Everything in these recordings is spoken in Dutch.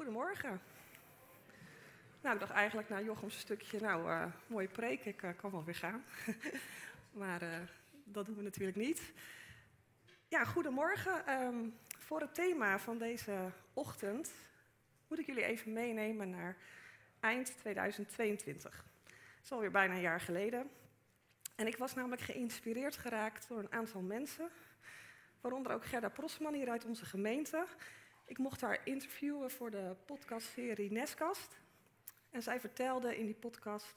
Goedemorgen. Nou, ik dacht eigenlijk na Jochems stukje, nou, uh, mooie preek, ik uh, kan wel weer gaan. maar uh, dat doen we natuurlijk niet. Ja, goedemorgen. Um, voor het thema van deze ochtend moet ik jullie even meenemen naar eind 2022. Dat is alweer bijna een jaar geleden. En ik was namelijk geïnspireerd geraakt door een aantal mensen, waaronder ook Gerda Prosman hier uit onze gemeente. Ik mocht haar interviewen voor de podcastserie Neskast. En zij vertelde in die podcast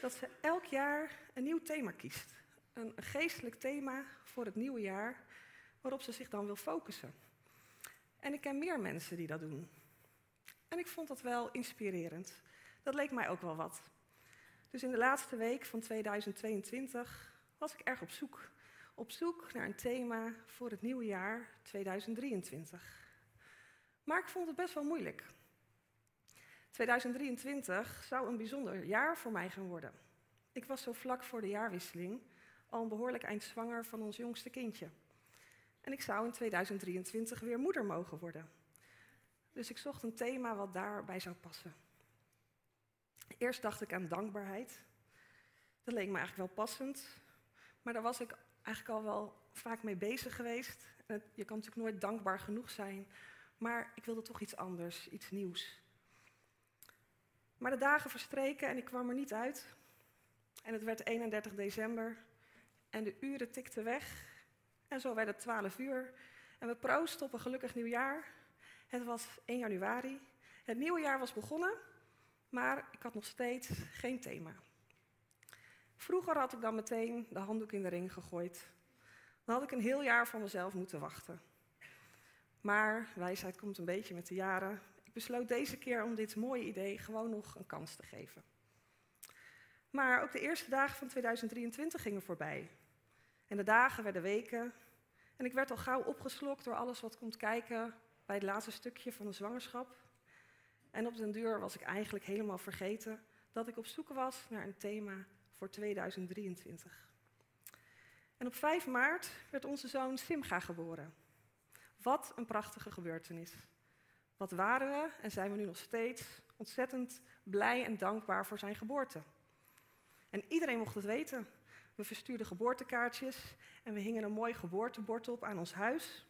dat ze elk jaar een nieuw thema kiest. Een geestelijk thema voor het nieuwe jaar, waarop ze zich dan wil focussen. En ik ken meer mensen die dat doen. En ik vond dat wel inspirerend. Dat leek mij ook wel wat. Dus in de laatste week van 2022 was ik erg op zoek. Op zoek naar een thema voor het nieuwe jaar 2023. Maar ik vond het best wel moeilijk. 2023 zou een bijzonder jaar voor mij gaan worden. Ik was zo vlak voor de jaarwisseling al een behoorlijk eind zwanger van ons jongste kindje. En ik zou in 2023 weer moeder mogen worden. Dus ik zocht een thema wat daarbij zou passen. Eerst dacht ik aan dankbaarheid. Dat leek me eigenlijk wel passend. Maar daar was ik eigenlijk al wel vaak mee bezig geweest. je kan natuurlijk nooit dankbaar genoeg zijn maar ik wilde toch iets anders, iets nieuws. Maar de dagen verstreken en ik kwam er niet uit. En het werd 31 december en de uren tikten weg. En zo werd het 12 uur. En we proosten op een gelukkig nieuwjaar. Het was 1 januari. Het nieuwe jaar was begonnen, maar ik had nog steeds geen thema. Vroeger had ik dan meteen de handdoek in de ring gegooid. Dan had ik een heel jaar van mezelf moeten wachten. Maar wijsheid komt een beetje met de jaren. Ik besloot deze keer om dit mooie idee gewoon nog een kans te geven. Maar ook de eerste dagen van 2023 gingen voorbij. En de dagen werden weken. En ik werd al gauw opgeslokt door alles wat komt kijken bij het laatste stukje van de zwangerschap. En op den duur was ik eigenlijk helemaal vergeten dat ik op zoek was naar een thema voor 2023. En op 5 maart werd onze zoon Simga geboren. Wat een prachtige gebeurtenis. Wat waren we en zijn we nu nog steeds ontzettend blij en dankbaar voor zijn geboorte. En iedereen mocht het weten. We verstuurden geboortekaartjes en we hingen een mooi geboortebord op aan ons huis.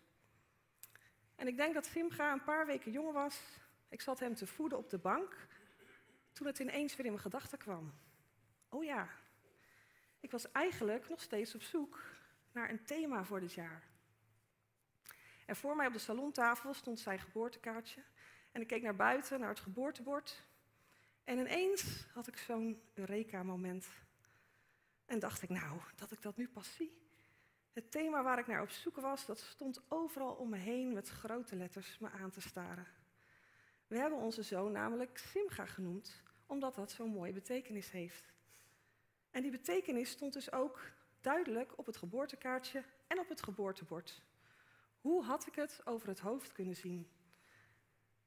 En ik denk dat Simga een paar weken jong was. Ik zat hem te voeden op de bank toen het ineens weer in mijn gedachten kwam. Oh ja, ik was eigenlijk nog steeds op zoek naar een thema voor dit jaar. En voor mij op de salontafel stond zijn geboortekaartje. En ik keek naar buiten, naar het geboortebord. En ineens had ik zo'n Eureka-moment. En dacht ik, nou, dat ik dat nu pas zie. Het thema waar ik naar op zoek was, dat stond overal om me heen met grote letters me aan te staren. We hebben onze zoon namelijk Simga genoemd, omdat dat zo'n mooie betekenis heeft. En die betekenis stond dus ook duidelijk op het geboortekaartje en op het geboortebord. Hoe had ik het over het hoofd kunnen zien?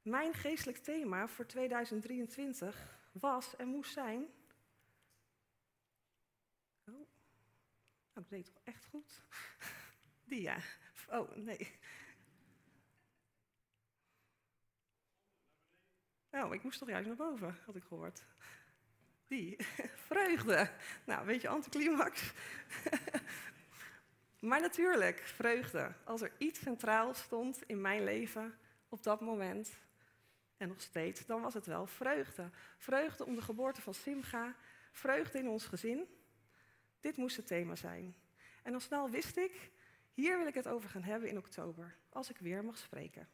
Mijn geestelijk thema voor 2023 was en moest zijn. Oh, nou, dat deed toch echt goed? Die ja. Oh, nee. Oh, ik moest toch juist naar boven, had ik gehoord. Die. Vreugde. Nou, een beetje anticlimax. Maar natuurlijk, vreugde. Als er iets centraal stond in mijn leven op dat moment, en nog steeds, dan was het wel vreugde. Vreugde om de geboorte van Simga, vreugde in ons gezin. Dit moest het thema zijn. En al snel wist ik, hier wil ik het over gaan hebben in oktober, als ik weer mag spreken.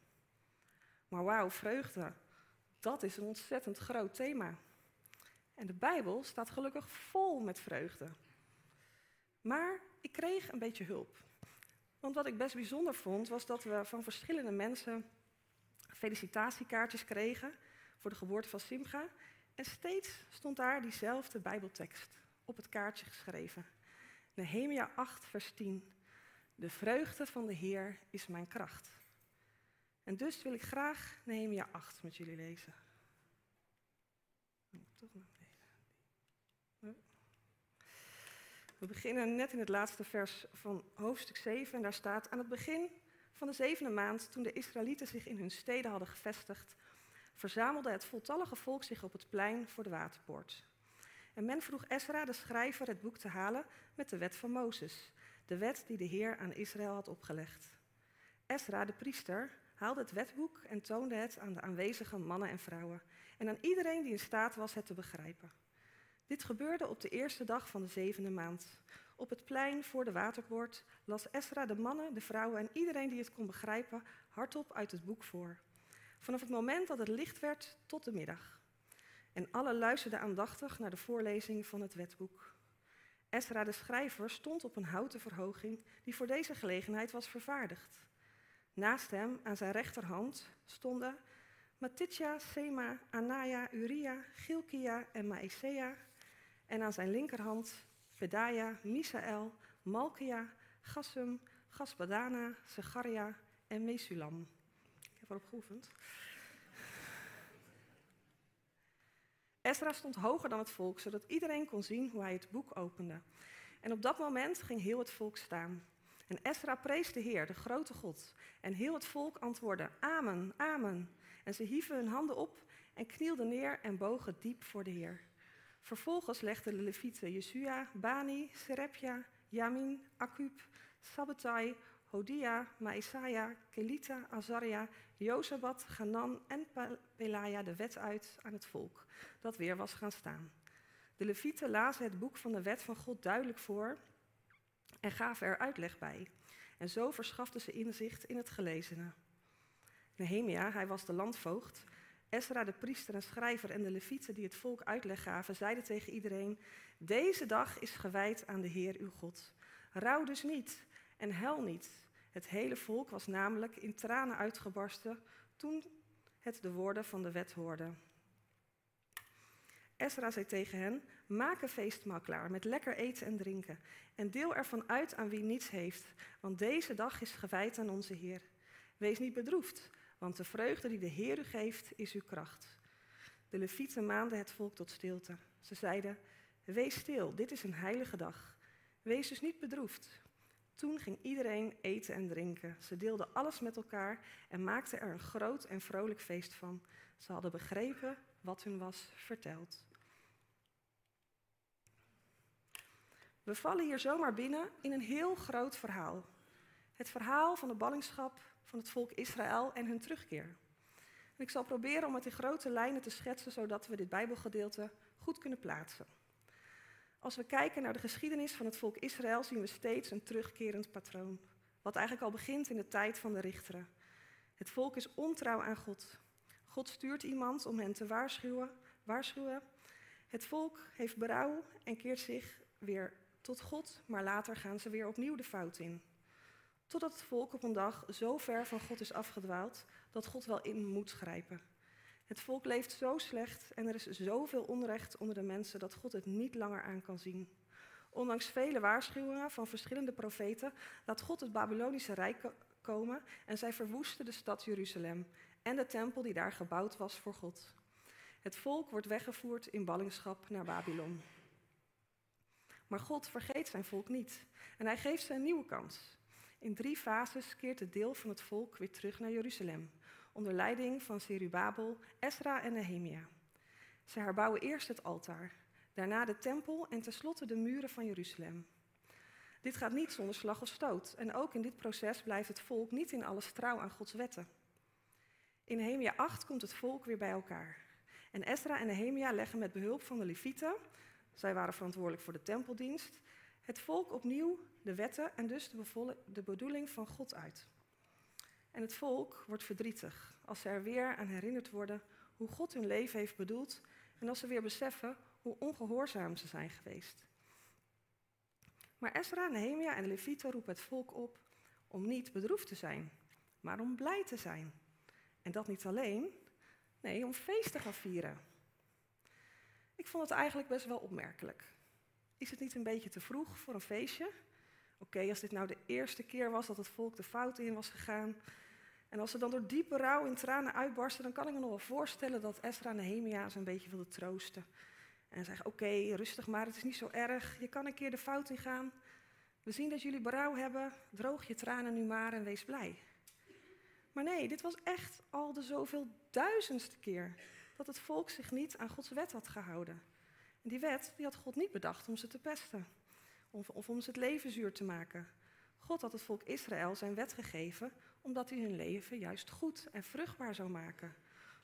Maar wauw, vreugde, dat is een ontzettend groot thema. En de Bijbel staat gelukkig vol met vreugde. Maar ik kreeg een beetje hulp. Want wat ik best bijzonder vond, was dat we van verschillende mensen felicitatiekaartjes kregen voor de geboorte van Simcha. En steeds stond daar diezelfde Bijbeltekst op het kaartje geschreven. Nehemia 8, vers 10. De vreugde van de Heer is mijn kracht. En dus wil ik graag Nehemia 8 met jullie lezen. Oh, toch nog We beginnen net in het laatste vers van hoofdstuk 7 en daar staat aan het begin van de zevende maand, toen de Israëlieten zich in hun steden hadden gevestigd, verzamelde het voltallige volk zich op het plein voor de waterpoort. En men vroeg Esra, de schrijver, het boek te halen met de wet van Mozes, de wet die de Heer aan Israël had opgelegd. Esra, de priester, haalde het wetboek en toonde het aan de aanwezige mannen en vrouwen en aan iedereen die in staat was het te begrijpen. Dit gebeurde op de eerste dag van de zevende maand. Op het plein voor de waterpoort las Esra de mannen, de vrouwen en iedereen die het kon begrijpen hardop uit het boek voor. Vanaf het moment dat het licht werd tot de middag. En alle luisterden aandachtig naar de voorlezing van het wetboek. Esra de schrijver stond op een houten verhoging die voor deze gelegenheid was vervaardigd. Naast hem, aan zijn rechterhand, stonden Matitja, Sema, Anaya, Uria, Gilkia en Maesea. En aan zijn linkerhand Pedaja, Misael, Malkia, Gassum, Gasbadana, Zecharia en Mesulam. Ik heb erop geoefend. Ezra stond hoger dan het volk, zodat iedereen kon zien hoe hij het boek opende. En op dat moment ging heel het volk staan. En Ezra prees de Heer, de grote God. En heel het volk antwoordde: Amen, Amen. En ze hieven hun handen op en knielden neer en bogen diep voor de Heer. Vervolgens legden de levieten Jesua, Bani, Serepja, Yamin, Akub, Sabbatai, Hodia, Maisaya, Kelita, Azaria, Jozabat, Ganan en Pelaja de wet uit aan het volk, dat weer was gaan staan. De levieten lazen het boek van de wet van God duidelijk voor en gaven er uitleg bij. En zo verschaften ze inzicht in het gelezene. Nehemia, hij was de landvoogd. Esra, de priester en schrijver en de levieten die het volk uitleg gaven, zeiden tegen iedereen: Deze dag is gewijd aan de Heer uw God. Rouw dus niet en hel niet. Het hele volk was namelijk in tranen uitgebarsten toen het de woorden van de wet hoorde. Esra zei tegen hen: Maak een feestmaal klaar met lekker eten en drinken. En deel ervan uit aan wie niets heeft, want deze dag is gewijd aan onze Heer. Wees niet bedroefd, want de vreugde die de Heer u geeft, is uw kracht. De levieten maanden het volk tot stilte. Ze zeiden: Wees stil, dit is een heilige dag. Wees dus niet bedroefd. Toen ging iedereen eten en drinken. Ze deelden alles met elkaar en maakten er een groot en vrolijk feest van. Ze hadden begrepen wat hun was verteld. We vallen hier zomaar binnen in een heel groot verhaal. Het verhaal van de ballingschap van het volk Israël en hun terugkeer. Ik zal proberen om het in grote lijnen te schetsen, zodat we dit Bijbelgedeelte goed kunnen plaatsen. Als we kijken naar de geschiedenis van het volk Israël, zien we steeds een terugkerend patroon. Wat eigenlijk al begint in de tijd van de richteren. Het volk is ontrouw aan God. God stuurt iemand om hen te waarschuwen. waarschuwen. Het volk heeft berouw en keert zich weer tot God, maar later gaan ze weer opnieuw de fout in. Totdat het volk op een dag zo ver van God is afgedwaald dat God wel in moet grijpen. Het volk leeft zo slecht en er is zoveel onrecht onder de mensen dat God het niet langer aan kan zien. Ondanks vele waarschuwingen van verschillende profeten laat God het Babylonische Rijk komen en zij verwoesten de stad Jeruzalem en de tempel die daar gebouwd was voor God. Het volk wordt weggevoerd in ballingschap naar Babylon. Maar God vergeet zijn volk niet en hij geeft ze een nieuwe kans. In drie fases keert het deel van het volk weer terug naar Jeruzalem, onder leiding van Serubabel, Esra en Nehemia. Ze herbouwen eerst het altaar, daarna de tempel en tenslotte de muren van Jeruzalem. Dit gaat niet zonder slag of stoot en ook in dit proces blijft het volk niet in alles trouw aan Gods wetten. In Nehemia 8 komt het volk weer bij elkaar. En Esra en Nehemia leggen met behulp van de Levieten zij waren verantwoordelijk voor de tempeldienst. Het volk opnieuw de wetten en dus de, de bedoeling van God uit. En het volk wordt verdrietig als ze er weer aan herinnerd worden hoe God hun leven heeft bedoeld en als ze weer beseffen hoe ongehoorzaam ze zijn geweest. Maar Ezra, Nehemia en de roepen het volk op om niet bedroefd te zijn, maar om blij te zijn. En dat niet alleen, nee, om feest te gaan vieren. Ik vond het eigenlijk best wel opmerkelijk. Is het niet een beetje te vroeg voor een feestje? Oké, als dit nou de eerste keer was dat het volk de fout in was gegaan. En als ze dan door diepe rouw in tranen uitbarsten, dan kan ik me nog wel voorstellen dat Esra en Nehemia ze een beetje wilde troosten. En zeggen, oké, rustig maar, het is niet zo erg. Je kan een keer de fout ingaan. We zien dat jullie berouw hebben. Droog je tranen nu maar en wees blij. Maar nee, dit was echt al de zoveel duizendste keer dat het volk zich niet aan Gods wet had gehouden. Die wet die had God niet bedacht om ze te pesten of, of om ze het leven zuur te maken. God had het volk Israël zijn wet gegeven omdat hij hun leven juist goed en vruchtbaar zou maken.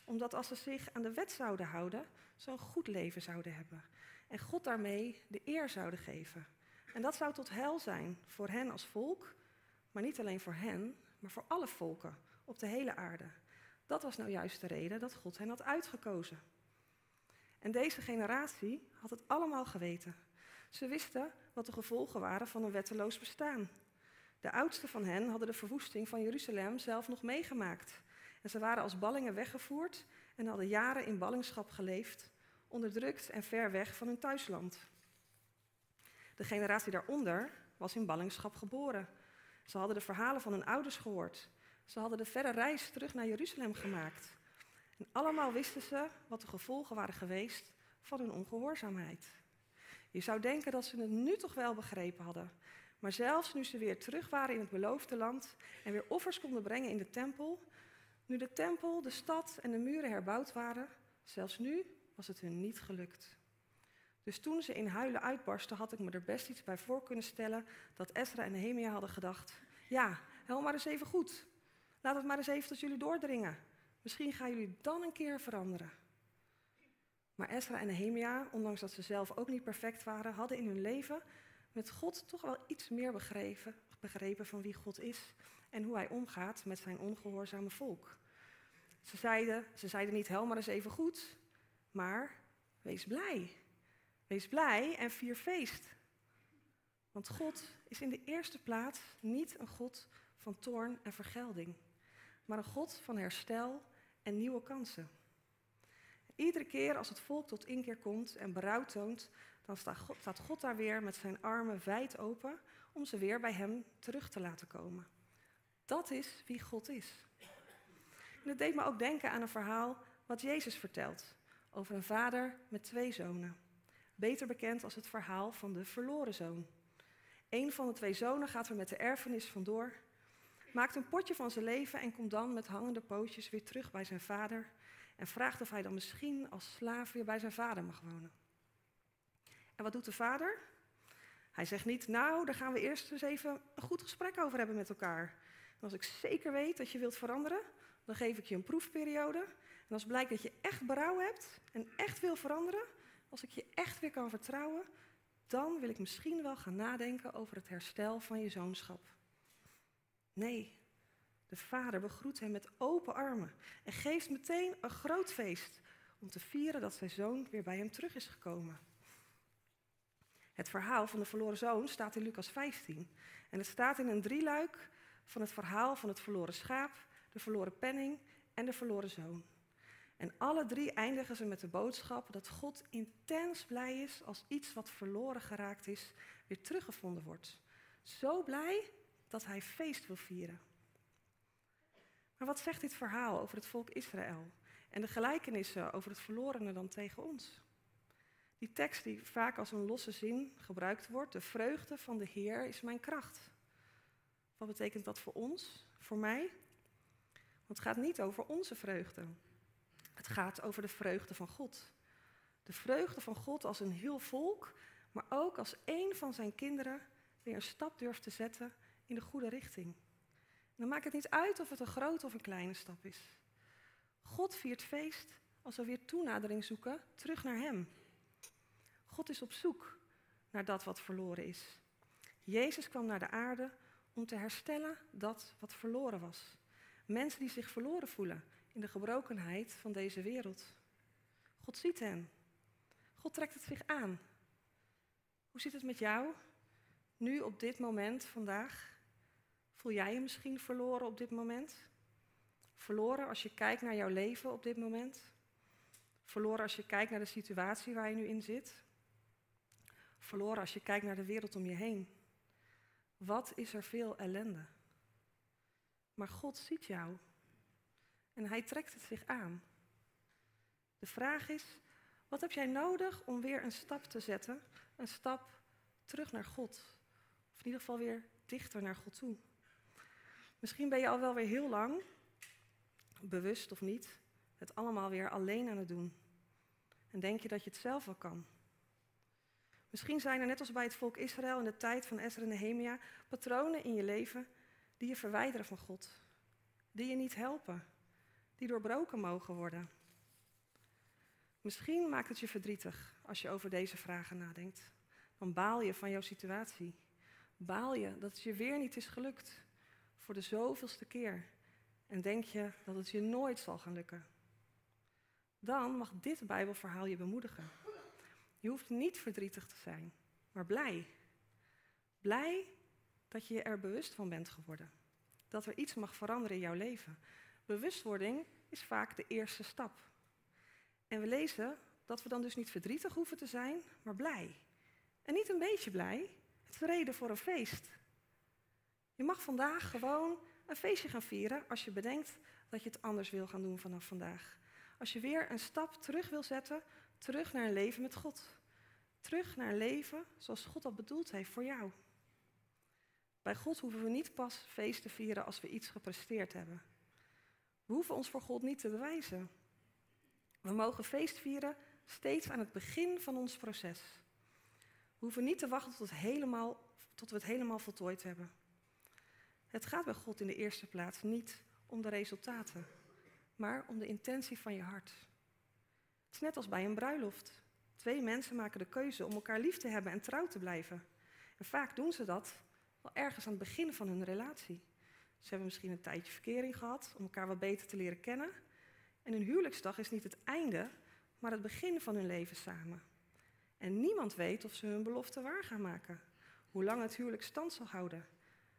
Omdat als ze zich aan de wet zouden houden, ze een goed leven zouden hebben. En God daarmee de eer zouden geven. En dat zou tot hel zijn voor hen als volk, maar niet alleen voor hen, maar voor alle volken op de hele aarde. Dat was nou juist de reden dat God hen had uitgekozen. En deze generatie had het allemaal geweten. Ze wisten wat de gevolgen waren van een wetteloos bestaan. De oudsten van hen hadden de verwoesting van Jeruzalem zelf nog meegemaakt. En ze waren als ballingen weggevoerd en hadden jaren in ballingschap geleefd, onderdrukt en ver weg van hun thuisland. De generatie daaronder was in ballingschap geboren. Ze hadden de verhalen van hun ouders gehoord. Ze hadden de verre reis terug naar Jeruzalem gemaakt. En allemaal wisten ze wat de gevolgen waren geweest van hun ongehoorzaamheid. Je zou denken dat ze het nu toch wel begrepen hadden. Maar zelfs nu ze weer terug waren in het beloofde land en weer offers konden brengen in de tempel, nu de tempel, de stad en de muren herbouwd waren, zelfs nu was het hun niet gelukt. Dus toen ze in huilen uitbarsten, had ik me er best iets bij voor kunnen stellen dat Ezra en Nehemia hadden gedacht: ja, hel maar eens even goed. Laat het maar eens even tot jullie doordringen. Misschien gaan jullie dan een keer veranderen. Maar Ezra en Nehemia, ondanks dat ze zelf ook niet perfect waren, hadden in hun leven met God toch wel iets meer begrepen, begrepen van wie God is en hoe hij omgaat met zijn ongehoorzame volk. Ze zeiden, ze zeiden niet, hel maar eens even goed, maar wees blij. Wees blij en vier feest. Want God is in de eerste plaats niet een God van toorn en vergelding, maar een God van herstel en nieuwe kansen. Iedere keer als het volk tot inkeer komt en berouw toont, dan staat God, daar weer met zijn armen wijd open om ze weer bij Hem terug te laten komen. Dat is wie God is. En het deed me ook denken aan een verhaal wat Jezus vertelt over een vader met twee zonen. Beter bekend als het verhaal van de verloren zoon. Een van de twee zonen gaat er met de erfenis vandoor, maakt een potje van zijn leven en komt dan met hangende pootjes weer terug bij zijn vader en vraagt of hij dan misschien als slaaf weer bij zijn vader mag wonen. En wat doet de vader? Hij zegt niet, nou, daar gaan we eerst eens even een goed gesprek over hebben met elkaar. En als ik zeker weet dat je wilt veranderen, dan geef ik je een proefperiode. En als blijkt dat je echt berouw hebt en echt wil veranderen, als ik je echt weer kan vertrouwen, dan wil ik misschien wel gaan nadenken over het herstel van je zoonschap. Nee, de vader begroet hem met open armen en geeft meteen een groot feest om te vieren dat zijn zoon weer bij hem terug is gekomen. Het verhaal van de verloren zoon staat in Lucas 15 en het staat in een drieluik van het verhaal van het verloren schaap, de verloren penning en de verloren zoon. En alle drie eindigen ze met de boodschap dat God intens blij is als iets wat verloren geraakt is weer teruggevonden wordt. Zo blij dat hij feest wil vieren. Maar wat zegt dit verhaal over het volk Israël en de gelijkenissen over het verlorene dan tegen ons? Die tekst die vaak als een losse zin gebruikt wordt, de vreugde van de Heer is mijn kracht. Wat betekent dat voor ons, voor mij? Want het gaat niet over onze vreugde. Het gaat over de vreugde van God. De vreugde van God als een heel volk, maar ook als één van zijn kinderen weer een stap durft te zetten in de goede richting. dan maakt het niet uit of het een grote of een kleine stap is. God viert feest als we weer toenadering zoeken terug naar Hem. God is op zoek naar dat wat verloren is. Jezus kwam naar de aarde om te herstellen dat wat verloren was. Mensen die zich verloren voelen in de gebrokenheid van deze wereld. God ziet hen. God trekt het zich aan. Hoe zit het met jou? Nu, op dit moment, vandaag? Voel jij je misschien verloren op dit moment? Verloren als je kijkt naar jouw leven op dit moment? Verloren als je kijkt naar de situatie waar je nu in zit? Verloren als je kijkt naar de wereld om je heen? Wat is er veel ellende? Maar God ziet jou en hij trekt het zich aan. De vraag is, wat heb jij nodig om weer een stap te zetten, een stap terug naar God? Of in ieder geval weer dichter naar God toe. Misschien ben je al wel weer heel lang bewust of niet, het allemaal weer alleen aan het doen. En denk je dat je het zelf wel kan. Misschien zijn er net als bij het volk Israël in de tijd van Ezra en Nehemia patronen in je leven die je verwijderen van God, die je niet helpen, die doorbroken mogen worden. Misschien maakt het je verdrietig als je over deze vragen nadenkt. Dan baal je van jouw situatie. Baal je dat het je weer niet is gelukt voor de zoveelste keer. En denk je dat het je nooit zal gaan lukken. Dan mag dit Bijbelverhaal je bemoedigen. Je hoeft niet verdrietig te zijn, maar blij. Blij dat je er bewust van bent geworden. Dat er iets mag veranderen in jouw leven. Bewustwording is vaak de eerste stap. En we lezen dat we dan dus niet verdrietig hoeven te zijn, maar blij. En niet een beetje blij, het reden voor een feest. Je mag vandaag gewoon een feestje gaan vieren als je bedenkt dat je het anders wil gaan doen vanaf vandaag. Als je weer een stap terug wil zetten, terug naar een leven met God. Terug naar een leven zoals God dat bedoeld heeft voor jou. Bij God hoeven we niet pas feest te vieren als we iets gepresteerd hebben. We hoeven ons voor God niet te bewijzen. We mogen feest vieren steeds aan het begin van ons proces. We hoeven niet te wachten tot, helemaal, tot we het helemaal voltooid hebben. Het gaat bij God in de eerste plaats niet om de resultaten, maar om de intentie van je hart. Het is net als bij een bruiloft. Twee mensen maken de keuze om elkaar lief te hebben en trouw te blijven. En vaak doen ze dat wel ergens aan het begin van hun relatie. Ze hebben misschien een tijdje verkering gehad om elkaar wat beter te leren kennen. En hun huwelijksdag is niet het einde, maar het begin van hun leven samen. En niemand weet of ze hun belofte waar gaan maken, hoe lang het huwelijk stand zal houden.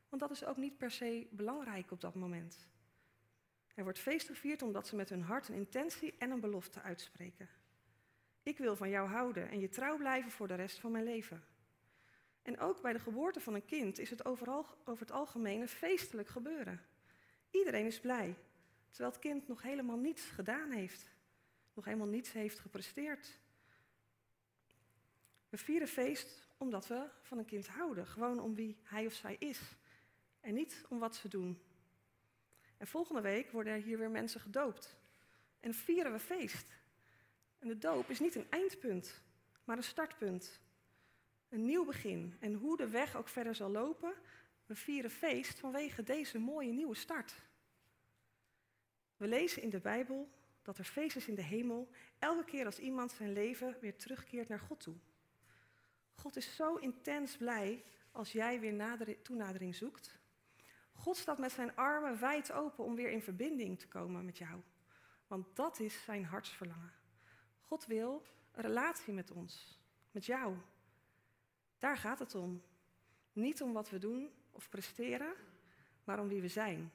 Want dat is ook niet per se belangrijk op dat moment. Er wordt feest gevierd omdat ze met hun hart een intentie en een belofte uitspreken. Ik wil van jou houden en je trouw blijven voor de rest van mijn leven. En ook bij de geboorte van een kind is het overal, over het algemeen een feestelijk gebeuren. Iedereen is blij, terwijl het kind nog helemaal niets gedaan heeft, nog helemaal niets heeft gepresteerd. We vieren feest omdat we van een kind houden, gewoon om wie hij of zij is en niet om wat ze doen. En volgende week worden er hier weer mensen gedoopt en vieren we feest. En de doop is niet een eindpunt, maar een startpunt. Een nieuw begin. En hoe de weg ook verder zal lopen, we vieren feest vanwege deze mooie nieuwe start. We lezen in de Bijbel dat er feest is in de hemel elke keer als iemand zijn leven weer terugkeert naar God toe. God is zo intens blij als jij weer toenadering zoekt. God staat met zijn armen wijd open om weer in verbinding te komen met jou. Want dat is zijn hartsverlangen. God wil een relatie met ons, met jou. Daar gaat het om. Niet om wat we doen of presteren, maar om wie we zijn.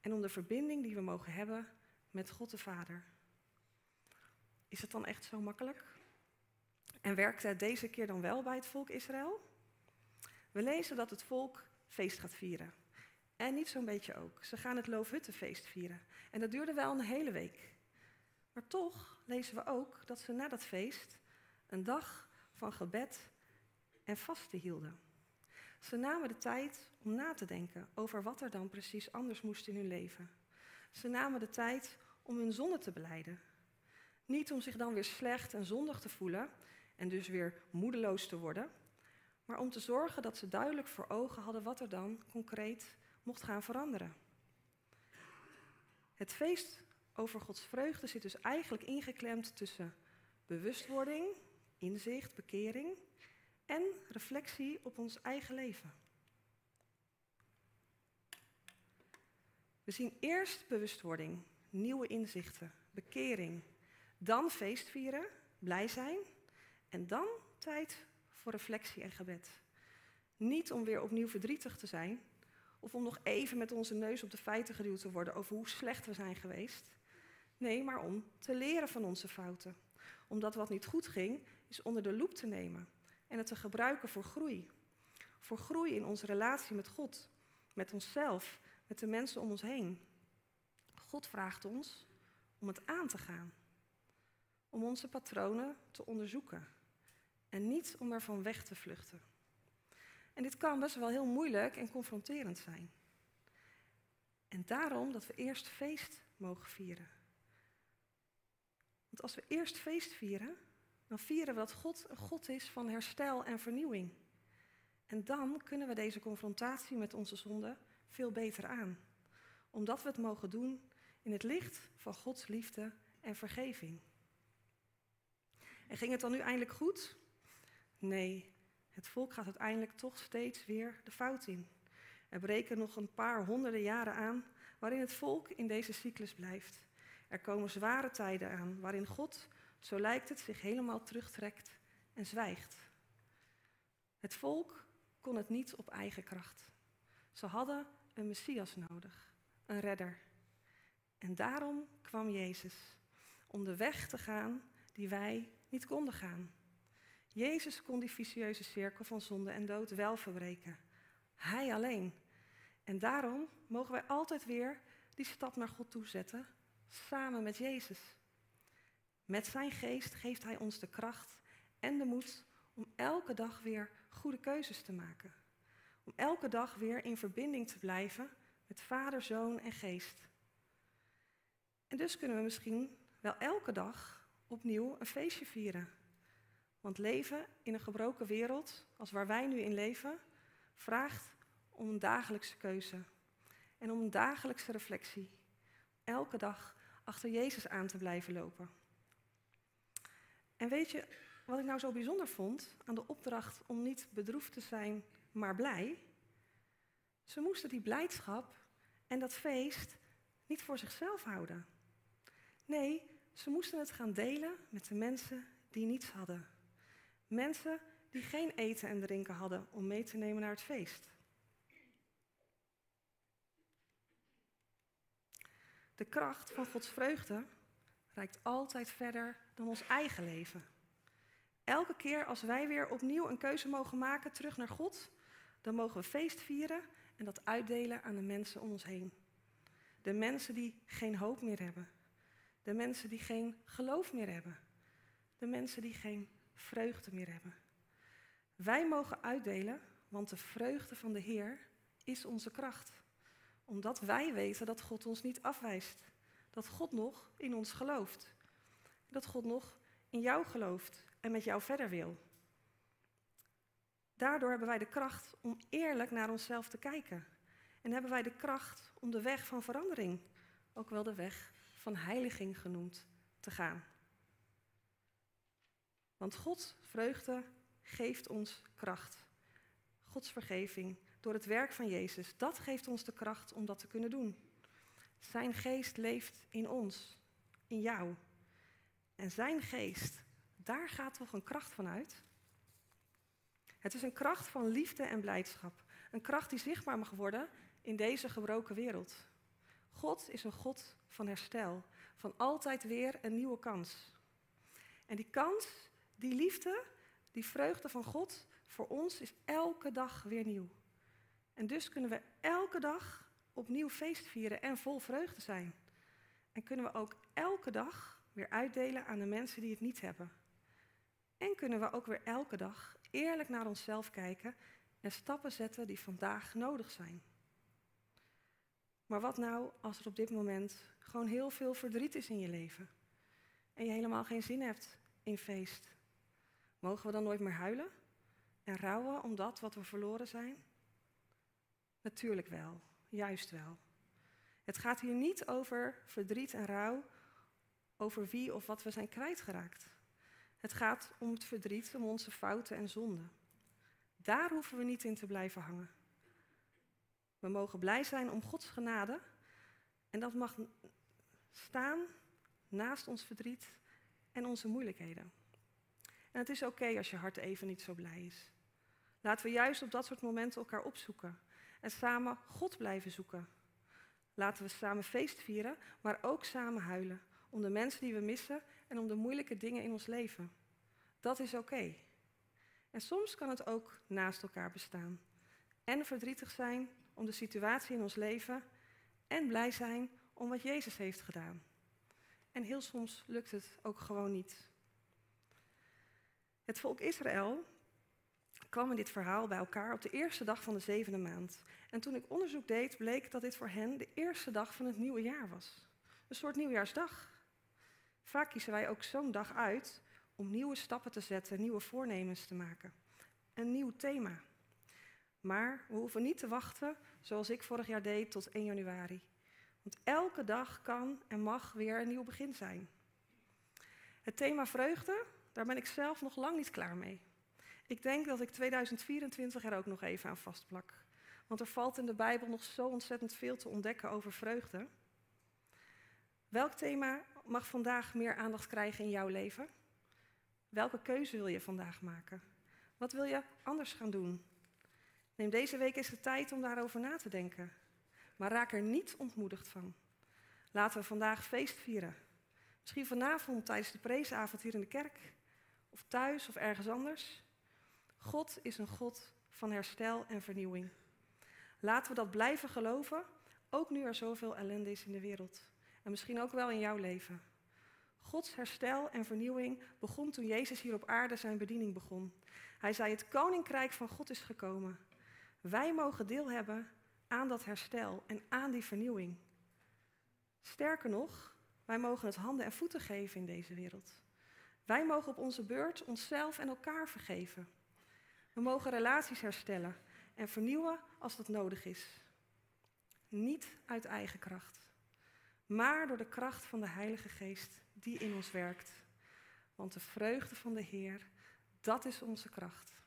En om de verbinding die we mogen hebben met God de Vader. Is het dan echt zo makkelijk? En werkte het deze keer dan wel bij het volk Israël? We lezen dat het volk feest gaat vieren. En niet zo'n beetje ook. Ze gaan het Loofhuttenfeest vieren. En dat duurde wel een hele week. Maar toch lezen we ook dat ze na dat feest een dag van gebed en vasten hielden. Ze namen de tijd om na te denken over wat er dan precies anders moest in hun leven. Ze namen de tijd om hun zonde te beleiden. Niet om zich dan weer slecht en zondig te voelen en dus weer moedeloos te worden, maar om te zorgen dat ze duidelijk voor ogen hadden wat er dan concreet mocht gaan veranderen. Het feest over Gods vreugde zit dus eigenlijk ingeklemd tussen bewustwording, inzicht, bekering en reflectie op ons eigen leven. We zien eerst bewustwording, nieuwe inzichten, bekering, dan feestvieren, blij zijn en dan tijd voor reflectie en gebed. Niet om weer opnieuw verdrietig te zijn of om nog even met onze neus op de feiten geduwd te worden over hoe slecht we zijn geweest. Nee, maar om te leren van onze fouten. Omdat wat niet goed ging, is onder de loep te nemen en het te gebruiken voor groei. Voor groei in onze relatie met God, met onszelf, met de mensen om ons heen. God vraagt ons om het aan te gaan. Om onze patronen te onderzoeken. En niet om ervan weg te vluchten. En dit kan best wel heel moeilijk en confronterend zijn. En daarom dat we eerst feest mogen vieren. Want als we eerst feest vieren, dan vieren we dat God een God is van herstel en vernieuwing. En dan kunnen we deze confrontatie met onze zonde veel beter aan. Omdat we het mogen doen in het licht van Gods liefde en vergeving. En ging het dan nu eindelijk goed? Nee, het volk gaat uiteindelijk toch steeds weer de fout in. Er breken nog een paar honderden jaren aan waarin het volk in deze cyclus blijft. Er komen zware tijden aan waarin God, zo lijkt het, zich helemaal terugtrekt en zwijgt. Het volk kon het niet op eigen kracht. Ze hadden een Messias nodig, een redder. En daarom kwam Jezus, om de weg te gaan die wij niet konden gaan. Jezus kon die vicieuze cirkel van zonde en dood wel verbreken. Hij alleen. En daarom mogen wij altijd weer die stap naar God toe zetten, samen met Jezus. Met zijn geest geeft hij ons de kracht en de moed om elke dag weer goede keuzes te maken. Om elke dag weer in verbinding te blijven met Vader, Zoon en Geest. En dus kunnen we misschien wel elke dag opnieuw een feestje vieren. Want leven in een gebroken wereld, als waar wij nu in leven, vraagt om een dagelijkse keuze en om een dagelijkse reflectie. Elke dag achter Jezus aan te blijven lopen. En weet je wat ik nou zo bijzonder vond aan de opdracht om niet bedroefd te zijn, maar blij? Ze moesten die blijdschap en dat feest niet voor zichzelf houden. Nee, ze moesten het gaan delen met de mensen die niets hadden. Mensen die geen eten en drinken hadden om mee te nemen naar het feest. De kracht van Gods vreugde reikt altijd verder dan ons eigen leven. Elke keer als wij weer opnieuw een keuze mogen maken terug naar God, dan mogen we feest vieren en dat uitdelen aan de mensen om ons heen. De mensen die geen hoop meer hebben. De mensen die geen geloof meer hebben. De mensen die geen vreugde meer hebben. Wij mogen uitdelen, want de vreugde van de Heer is onze kracht. Omdat wij weten dat God ons niet afwijst. Dat God nog in ons gelooft. Dat God nog in jou gelooft en met jou verder wil. Daardoor hebben wij de kracht om eerlijk naar onszelf te kijken. En hebben wij de kracht om de weg van verandering, ook wel de weg van heiliging genoemd, te gaan. Want Gods vreugde geeft ons kracht. Gods vergeving door het werk van Jezus, dat geeft ons de kracht om dat te kunnen doen. Zijn geest leeft in ons, in jou. En zijn geest, daar gaat toch een kracht van uit? Het is een kracht van liefde en blijdschap. Een kracht die zichtbaar mag worden in deze gebroken wereld. God is een God van herstel, van altijd weer een nieuwe kans. En die kans, die liefde, die vreugde van God voor ons is elke dag weer nieuw. En dus kunnen we elke dag opnieuw feest vieren en vol vreugde zijn. En kunnen we ook elke dag weer uitdelen aan de mensen die het niet hebben. En kunnen we ook weer elke dag eerlijk naar onszelf kijken en stappen zetten die vandaag nodig zijn. Maar wat nou als er op dit moment gewoon heel veel verdriet is in je leven en je helemaal geen zin hebt in feest? Mogen we dan nooit meer huilen en rouwen om dat wat we verloren zijn? Natuurlijk wel, juist wel. Het gaat hier niet over verdriet en rouw, over wie of wat we zijn kwijtgeraakt. Het gaat om het verdriet, om onze fouten en zonden. Daar hoeven we niet in te blijven hangen. We mogen blij zijn om Gods genade en dat mag staan naast ons verdriet en onze moeilijkheden. En het is oké als je hart even niet zo blij is. Laten we juist op dat soort momenten elkaar opzoeken en samen God blijven zoeken. Laten we samen feest vieren, maar ook samen huilen om de mensen die we missen en om de moeilijke dingen in ons leven. Dat is oké. En soms kan het ook naast elkaar bestaan. En verdrietig zijn om de situatie in ons leven en blij zijn om wat Jezus heeft gedaan. En heel soms lukt het ook gewoon niet. Het volk Israël kwam in dit verhaal bij elkaar op de eerste dag van de zevende maand. En toen ik onderzoek deed, bleek dat dit voor hen de eerste dag van het nieuwe jaar was. Een soort nieuwjaarsdag. Vaak kiezen wij ook zo'n dag uit om nieuwe stappen te zetten, nieuwe voornemens te maken. Een nieuw thema. Maar we hoeven niet te wachten, zoals ik vorig jaar deed, tot 1 januari. Want elke dag kan en mag weer een nieuw begin zijn. Het thema vreugde, daar ben ik zelf nog lang niet klaar mee. Ik denk dat ik 2024 er ook nog even aan vastplak. Want er valt in de Bijbel nog zo ontzettend veel te ontdekken over vreugde. Welk thema mag vandaag meer aandacht krijgen in jouw leven? Welke keuze wil je vandaag maken? Wat wil je anders gaan doen? Neem deze week eens de tijd om daarover na te denken. Maar raak er niet ontmoedigd van. Laten we vandaag feest vieren. Misschien vanavond tijdens de preesavond hier in de kerk. Of thuis of ergens anders. God is een God van herstel en vernieuwing. Laten we dat blijven geloven, ook nu er zoveel ellende is in de wereld. En misschien ook wel in jouw leven. Gods herstel en vernieuwing begon toen Jezus hier op aarde zijn bediening begon. Hij zei: Het koninkrijk van God is gekomen. Wij mogen deel hebben aan dat herstel en aan die vernieuwing. Sterker nog, wij mogen het handen en voeten geven in deze wereld. Wij mogen op onze beurt onszelf en elkaar vergeven. We mogen relaties herstellen en vernieuwen als dat nodig is. Niet uit eigen kracht, maar door de kracht van de Heilige Geest die in ons werkt. Want de vreugde van de Heer, dat is onze kracht.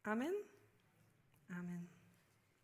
Amen. Amen.